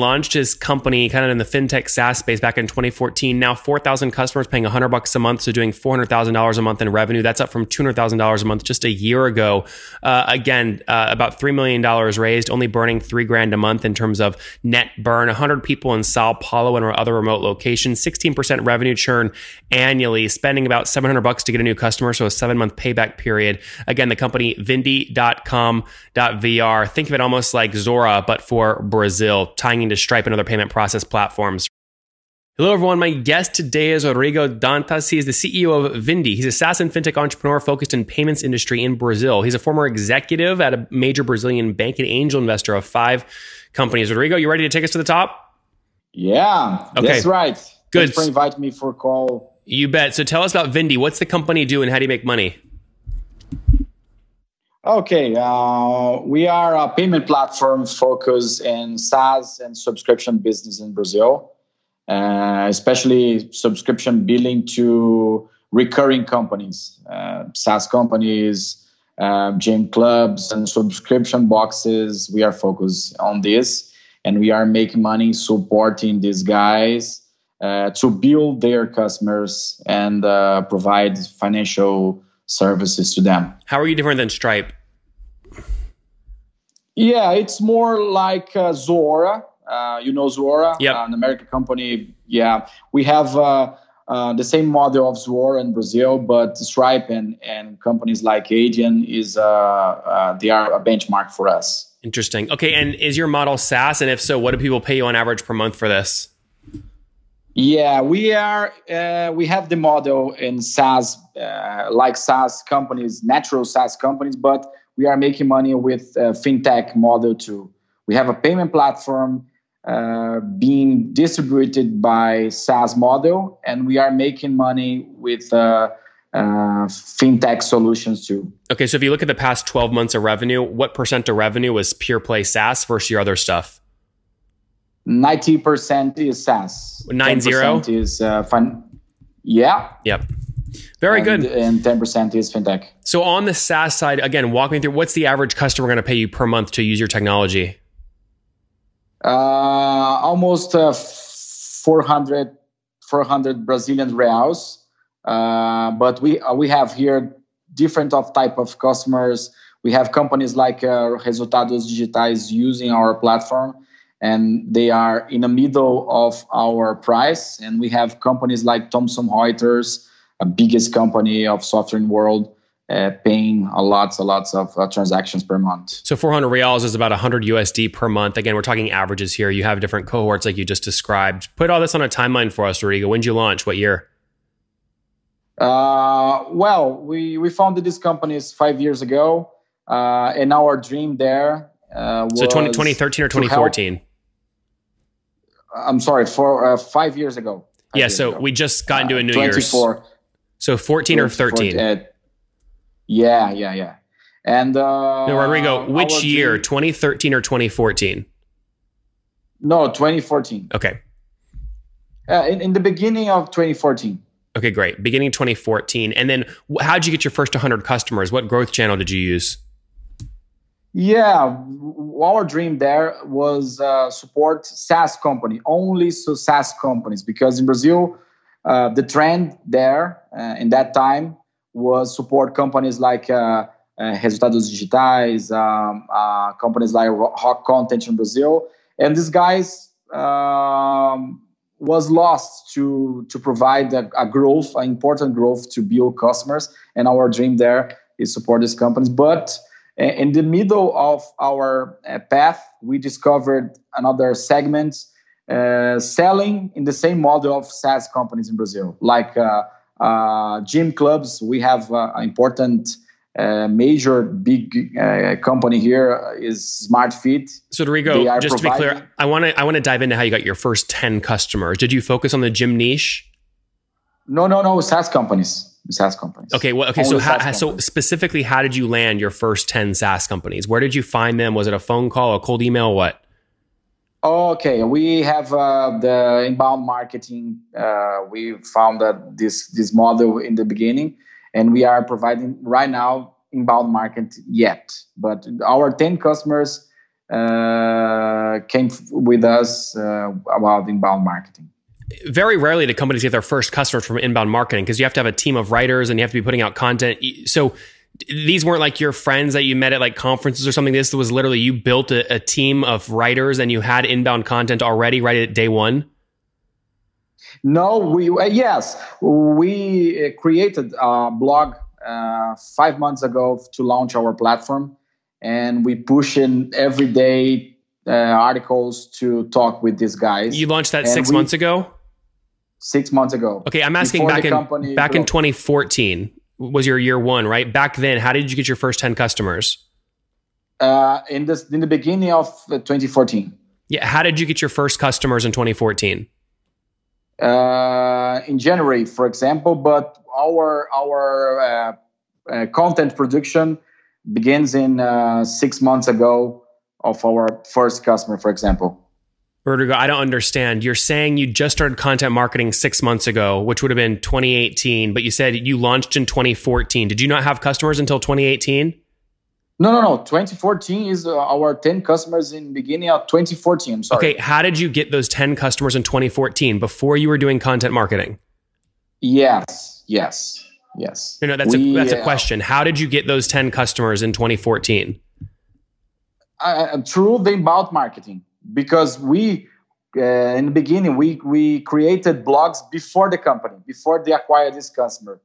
launched his company kind of in the fintech SaaS space back in 2014. Now 4,000 customers paying 100 bucks a month, so doing $400,000 a month in revenue. That's up from $200,000 a month just a year ago. Uh, again, uh, about $3 million raised, only burning three grand a month in terms of net burn. 100 people in Sao Paulo and other remote locations, 16% revenue churn annually, spending about 700 bucks to get a new customer, so a seven month payback period. Again, the company Vindi.com.br. Think of it almost like Zuora, but for Brazil, tying to Stripe and other payment process platforms. Hello, everyone. My guest today is Rodrigo Dantas. He is the CEO of Vindi. He's a SaaS and fintech entrepreneur focused in payments industry in Brazil. He's a former executive at a major Brazilian bank and angel investor of five companies. Rodrigo, you ready to take us to the top? Yeah, okay. that's right. Good. Thanks for inviting me for a call. You bet. So tell us about Vindi. What's the company do and how do you make money? Okay, uh, we are a payment platform focused in SaaS and subscription business in Brazil, uh, especially subscription billing to recurring companies, uh, SaaS companies, uh, gym clubs, and subscription boxes. We are focused on this, and we are making money supporting these guys uh, to build their customers and uh, provide financial services to them. How are you different than Stripe? Yeah, it's more like uh, Zuora. Uh, you know Zuora, yep. uh, an American company. Yeah, we have uh, uh, the same model of Zuora in Brazil, but Stripe and, and companies like Adyen is uh, they are a benchmark for us. Interesting. Okay, and is your model SaaS? And if so, what do people pay you on average per month for this? Yeah, we are. we have the model in SaaS, like SaaS companies, natural SaaS companies, but we are making money with a fintech model too. We have a payment platform uh, being distributed by SaaS model, and we are making money with uh, uh, fintech solutions too. Okay, so if you look at the past 12 months of revenue, what percent of revenue was pure play SaaS versus your other stuff? 90% is SaaS. Nine zero is uh, fun. Yeah. Yep. Very and, good. And 10% is fintech. So on the SaaS side, again, walk me through what's the average customer going to pay you per month to use your technology? Uh, almost uh, 400, 400 Brazilian reals. Uh, but we uh, we have here different of type of customers. We have companies like uh, Resultados Digitais using our platform, and they are in the middle of our price. And we have companies like Thomson Reuters, a biggest company of software in the world, uh, paying a lots, a lots of uh, transactions per month. So 400 reals is about 100 USD per month. Again, we're talking averages here. You have different cohorts like you just described. Put all this on a timeline for us, Rodrigo. When did you launch? What year? Uh, well, we we founded this company five years ago, uh, and our dream there uh, was so 20, 2013 or 2014. I'm sorry, for uh, five years ago. Five yeah, years so ago. we just got into a New 24, Year's. So 14 or 13? Uh, yeah, yeah, yeah. And uh, no, Rodrigo, which year? Dream, 2013 or 2014? No, 2014. Okay. Uh, in, in the beginning of 2014. Okay, great. Beginning 2014. And then how did you get your first 100 customers? What growth channel did you use? Yeah, our dream there was uh, support SaaS company, only so SaaS companies, because in Brazil, uh, the trend there uh, in that time was support companies like uh, uh Resultados Digitais, um, uh, companies like Rock Content in Brazil, and these guys um, was lost to to provide a, a growth, an important growth to build customers. And our dream there is support these companies, but in the middle of our path, we discovered another segment uh, selling in the same model of SaaS companies in Brazil, like uh, uh, gym clubs. We have uh, an important, uh, major, big uh, company here is SmartFit. So, Rodrigo, just to be clear, I want to I want to dive into how you got your first ten customers. Did you focus on the gym niche? No, no, no. SaaS companies. SaaS companies. Okay, well, okay. Only so, how, so specifically, how did you land your first ten SaaS companies? Where did you find them? Was it a phone call, a cold email, what? Okay, we have uh, the inbound marketing. Uh, we found that this this model in the beginning, and we are providing right now inbound market yet. But our ten customers uh, came with us uh, about inbound marketing. Very rarely do companies get their first customers from inbound marketing because you have to have a team of writers and you have to be putting out content. So these weren't like your friends that you met at like conferences or something. This was literally you built a, a team of writers and you had inbound content already right at day one. No, we uh, yes, we uh, created a blog uh, five months ago to launch our platform, and we push in every day uh, articles to talk with these guys. You launched that and six we, months ago. Six months ago. Okay, I'm asking back in back in 2014 was your year one, right? Back then, how did you get your first 10 customers? Uh, in this in the beginning of 2014. Yeah, how did you get your first customers in 2014? Uh, in January, for example, but our our uh, uh, content production begins in uh, six months ago of our first customer, for example. Rodrigo, I don't understand. You're saying you just started content marketing six months ago, which would have been 2018, but you said you launched in 2014. Did you not have customers until 2018? No, no, no. 2014 is uh, our 10 customers in beginning of 2014. I'm sorry. Okay, how did you get those 10 customers in 2014 before you were doing content marketing? Yes, yes, yes. No, no, that's we, a that's a uh, question. How did you get those 10 customers in 2014? Uh, through the inbound marketing, because we uh, in the beginning we we created blogs before the company, before they acquired this customer.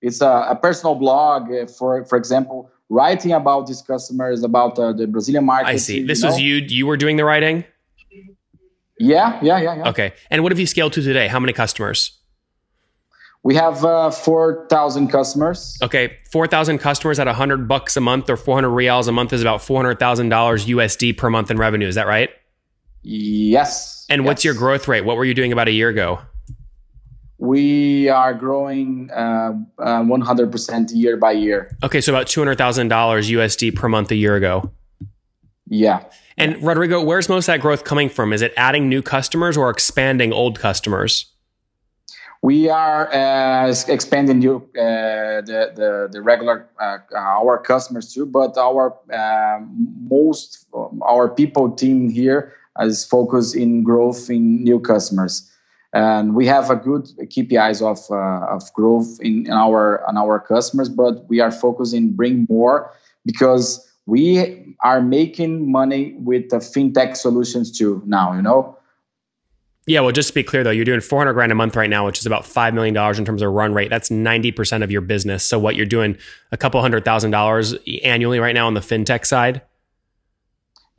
It's a, a personal blog, uh, for for example writing about these customers, about uh, the Brazilian market. I see. This was you. You were doing the writing. Yeah, yeah, yeah, yeah. Okay. And what have you scaled to today? How many customers? We have uh, 4,000 customers. Okay. 4,000 customers at 100 bucks a month or 400 reals a month is about $400,000 USD per month in revenue. Is that right? Yes. And yes. what's your growth rate? What were you doing about a year ago? we are growing uh, uh, 100% year by year. Okay, so about $200,000 USD per month a year ago. Yeah. And Rodrigo, where's most of that growth coming from? Is it adding new customers or expanding old customers? We are uh, expanding new, uh, the, the, the regular uh, our customers too, but our uh, most our people team here is focused in growth in new customers and we have a good KPIs of uh, of growth in, in, our on our customers, but we are focusing bring more because we are making money with the fintech solutions too now. You know. Yeah, well, just to be clear though, you're doing 400 grand a month right now, which is about $5 million in terms of run rate. That's 90% of your business. So, what you're doing a couple hundred thousand dollars annually right now on the fintech side?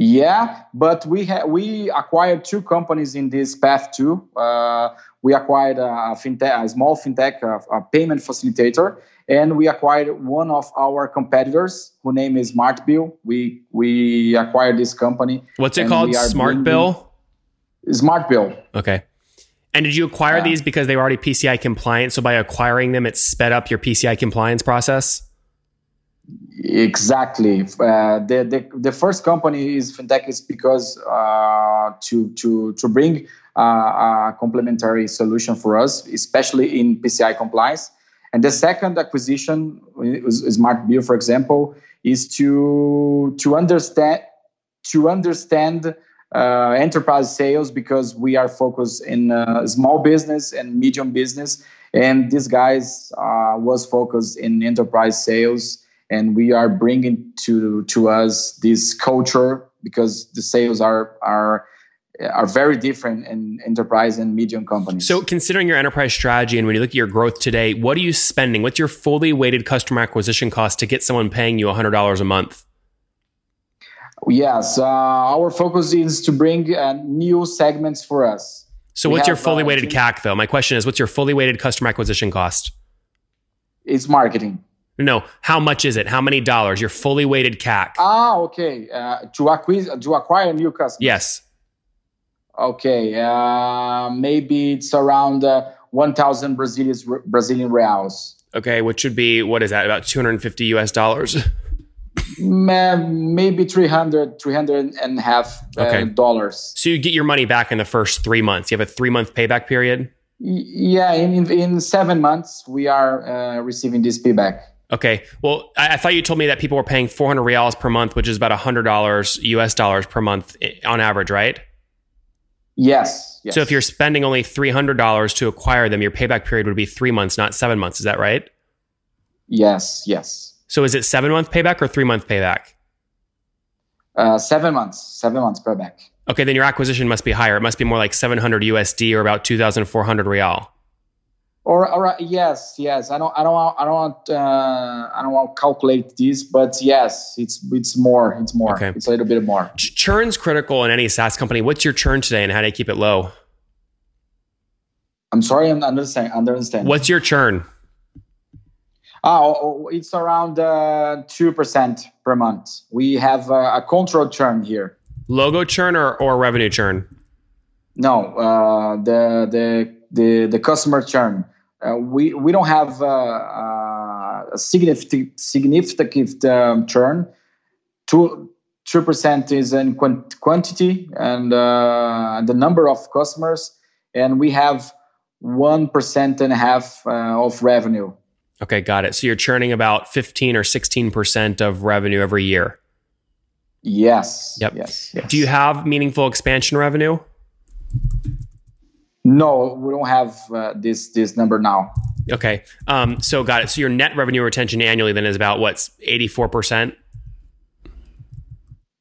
Yeah, but we ha- we acquired two companies in this path too. Uh, we acquired a, fintech, a small fintech, a, a, payment facilitator, and we acquired one of our competitors, whose name is SmartBill. We we acquired this company. What's it called? SmartBill. SmartBill. Okay. And did you acquire yeah. these because they were already PCI compliant? So by acquiring them, it sped up your PCI compliance process. Exactly. Uh, the, the the first company is fintech is because uh, to to to bring uh, a complementary solution for us, especially in PCI compliance. And the second acquisition, SmartBill, for example, is to to understand to understand uh, enterprise sales because we are focused in uh, small business and medium business, and these guys uh, was focused in enterprise sales and we are bringing to to us this culture because the sales are are are very different in enterprise and medium companies. So, considering your enterprise strategy and when you look at your growth today, what are you spending? What's your fully weighted customer acquisition cost to get someone paying you $100 a month? Yes, uh, our focus is to bring uh, new segments for us. So, we what's your fully uh, weighted CAC though? My question is, what's your fully weighted customer acquisition cost? It's marketing. No, how much is it? How many dollars? Your fully weighted CAC. Ah, okay. Uh, to acquire to acquire new customers. Yes. Okay. Uh, maybe it's around uh, one thousand Brazilian Brazilian reals. Okay, which would be what is that? About two hundred and fifty US dollars. maybe 300 300 and a half uh, okay. dollars so you get your money back in the first three months you have a three month payback period yeah in, in, in seven months we are uh, receiving this payback Okay. Well, I, I, thought you told me that people were paying 400 reals per month, which is about $100 US dollars per month on average, right? Yes, yes. So if you're spending only $300 to acquire them, your payback period would be three months, not seven months. Is that right? Yes, yes. So is it seven month payback or three month payback? Uh, seven months, seven months payback. Okay, then your acquisition must be higher. It must be more like 700 USD or about 2,400 real. Or, or yes, yes. I don't, I don't want, I don't want, uh, I don't want to calculate this, but yes, it's it's more, it's more. Okay. It's a little bit more. Ch- churn's critical in any SaaS company. What's your churn today, and how do you keep it low? I'm sorry, I'm understand. Understand. What's your churn? Oh, oh it's around uh, two uh, percent per month. We have uh, a control churn here. Logo churn or, or revenue churn? No, uh, the the the the customer churn. Uh, we we don't have uh, uh, a significant significant um, churn. Two two percent is in quant- quantity and uh, the number of customers, and we have one percent and a half uh, of revenue. Okay, got it. So you're churning about fifteen or sixteen percent of revenue every year. Yes. Yep. Yes, yes. Do you have meaningful expansion revenue? No, we don't have uh, this this number now. Okay. Um, so got it. So your net revenue retention annually then is about what's 84%?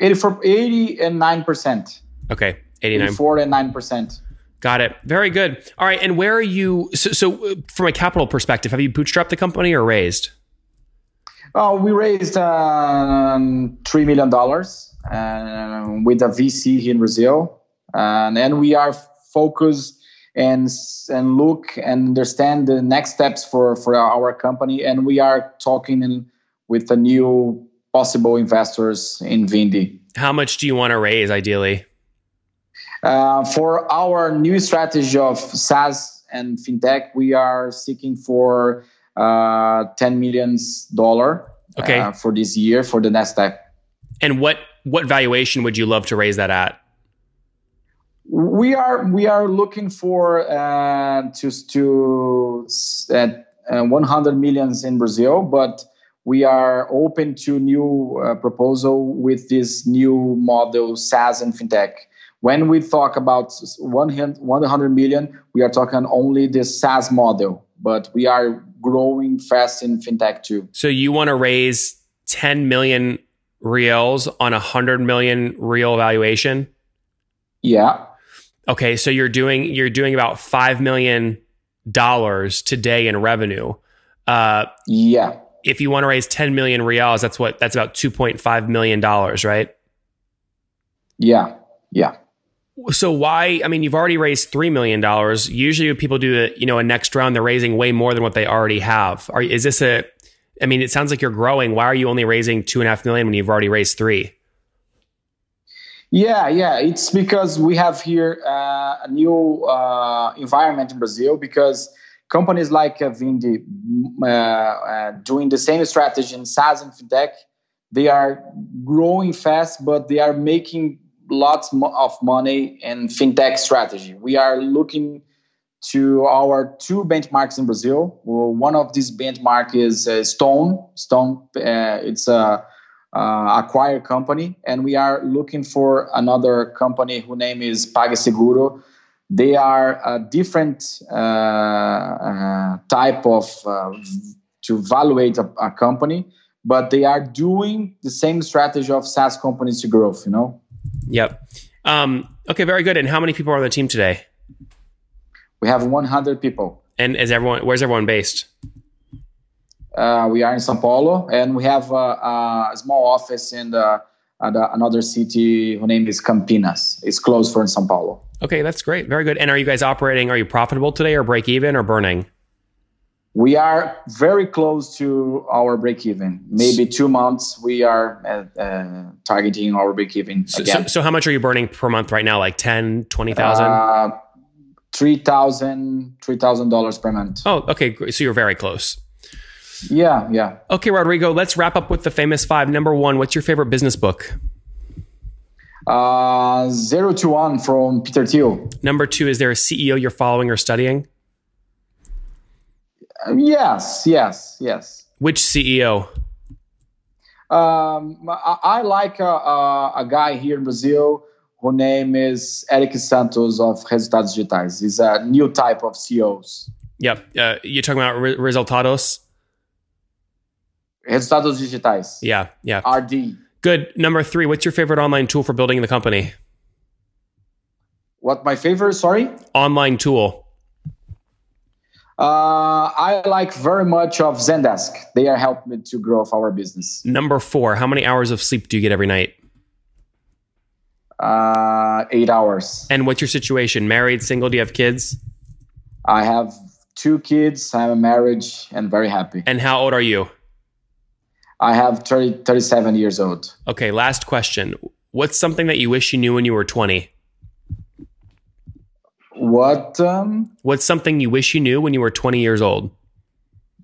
84 80 and 9%. Okay. 89. 84 and 9%. Got it. Very good. All right. And where are you? So, so uh, from a capital perspective, have you bootstrapped the company or raised? Oh, we raised um, $3 million uh, with a VC here in Brazil. And, and we are focused and and look and understand the next steps for for our company and we are talking in, with the new possible investors in Vindi. How much do you want to raise ideally? Uh, for our new strategy of SaaS and fintech, we are seeking for uh, 10 millions dollar okay. Uh, for this year for the next step. And what what valuation would you love to raise that at? We are we are looking for uh, to to at uh, 100 millions in Brazil, but we are open to new uh, proposal with this new model SaaS and fintech. When we talk about 100 million, we are talking only the SaaS model, but we are growing fast in fintech too. So you want to raise 10 million reals on a 100 million real valuation? Yeah. Okay, so you're doing you're doing about five million dollars today in revenue. Uh, yeah. If you want to raise 10 million reals, that's what that's about 2.5 million dollars, right? Yeah. Yeah. So why? I mean, you've already raised three million dollars. Usually, when people do the you know a next round, they're raising way more than what they already have. Are is this a? I mean, it sounds like you're growing. Why are you only raising two and a half million when you've already raised three? Yeah, yeah, it's because we have here uh, a new uh, environment in Brazil because companies like uh, Vindi uh, uh, doing the same strategy in SaaS and fintech, they are growing fast, but they are making lots of money in fintech strategy. We are looking to our two benchmarks in Brazil. Well, one of these benchmark is uh, Stone. Stone, it's a uh, acquire company, and we are looking for another company whose name is PagSeguro. They are a different uh, uh, type of uh, to evaluate a, a, company, but they are doing the same strategy of SaaS companies to growth. You know. Yep. Um, okay, very good. And how many people are on the team today? We have 100 people. And is everyone? Where's everyone based? Uh, we are in São Paulo, and we have a, a small office in the, the, another city whose name is Campinas. It's close for in São Paulo. Okay, that's great. Very good. And are you guys operating? Are you profitable today, or break even, or burning? We are very close to our break even. Maybe two months, we are uh, uh, targeting our break even so, again. So, so, how much are you burning per month right now? Like 10, 20,000? Uh, $3,000 $3, per month. Oh, okay. So you're very close. Yeah, yeah. Okay, Rodrigo, let's wrap up with the famous five. Number one, what's your favorite business book? Uh, Zero to One from Peter Thiel. Number two, is there a CEO you're following or studying? Uh, yes, yes, yes. Which CEO? Um, I, I, like a, a, a, guy here in Brazil whose name is Eric Santos of Resultados Digitais. He's a new type of CEOs. Yep. Uh, you're talking about re- Resultados? Resultados Digitais. Yeah, yeah. RD. Good. Number three, what's your favorite online tool for building the company? What my favorite? Sorry. Online tool. Uh, I like very much of Zendesk. They are helping me to grow our business. Number four, how many hours of sleep do you get every night? Uh, eight hours. And what's your situation? Married, single? Do you have kids? I have two kids. I'm a marriage and very happy. And how old are you? I have 30, 37 years old. Okay, last question. What's something that you wish you knew when you were 20? What? Um, What's something you wish you knew when you were 20 years old?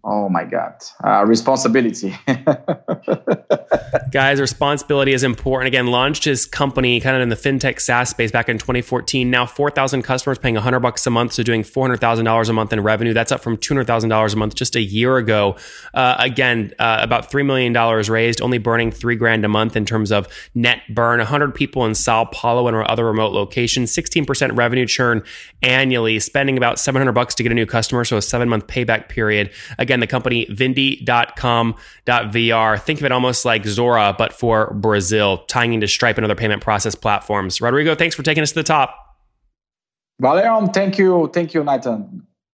Oh my God. Uh, responsibility. Guys, responsibility is important. Again, launched his company kind of in the fintech SaaS space back in 2014. Now 4,000 customers paying 100 bucks a month, so doing $400,000 a month in revenue. That's up from $200,000 a month just a year ago. Uh, again, uh, about $3 million raised, only burning three grand a month in terms of net burn. 100 people in Sao Paulo and other remote locations, 16% revenue churn annually, spending about 700 bucks to get a new customer, so a seven month payback period. Again, the company Vindi.com.br. Think of it almost like Zuora, but for Brazil, tying into Stripe and other payment process platforms. Rodrigo, thanks for taking us to the top. Valerian, thank you. Thank you, Nathan.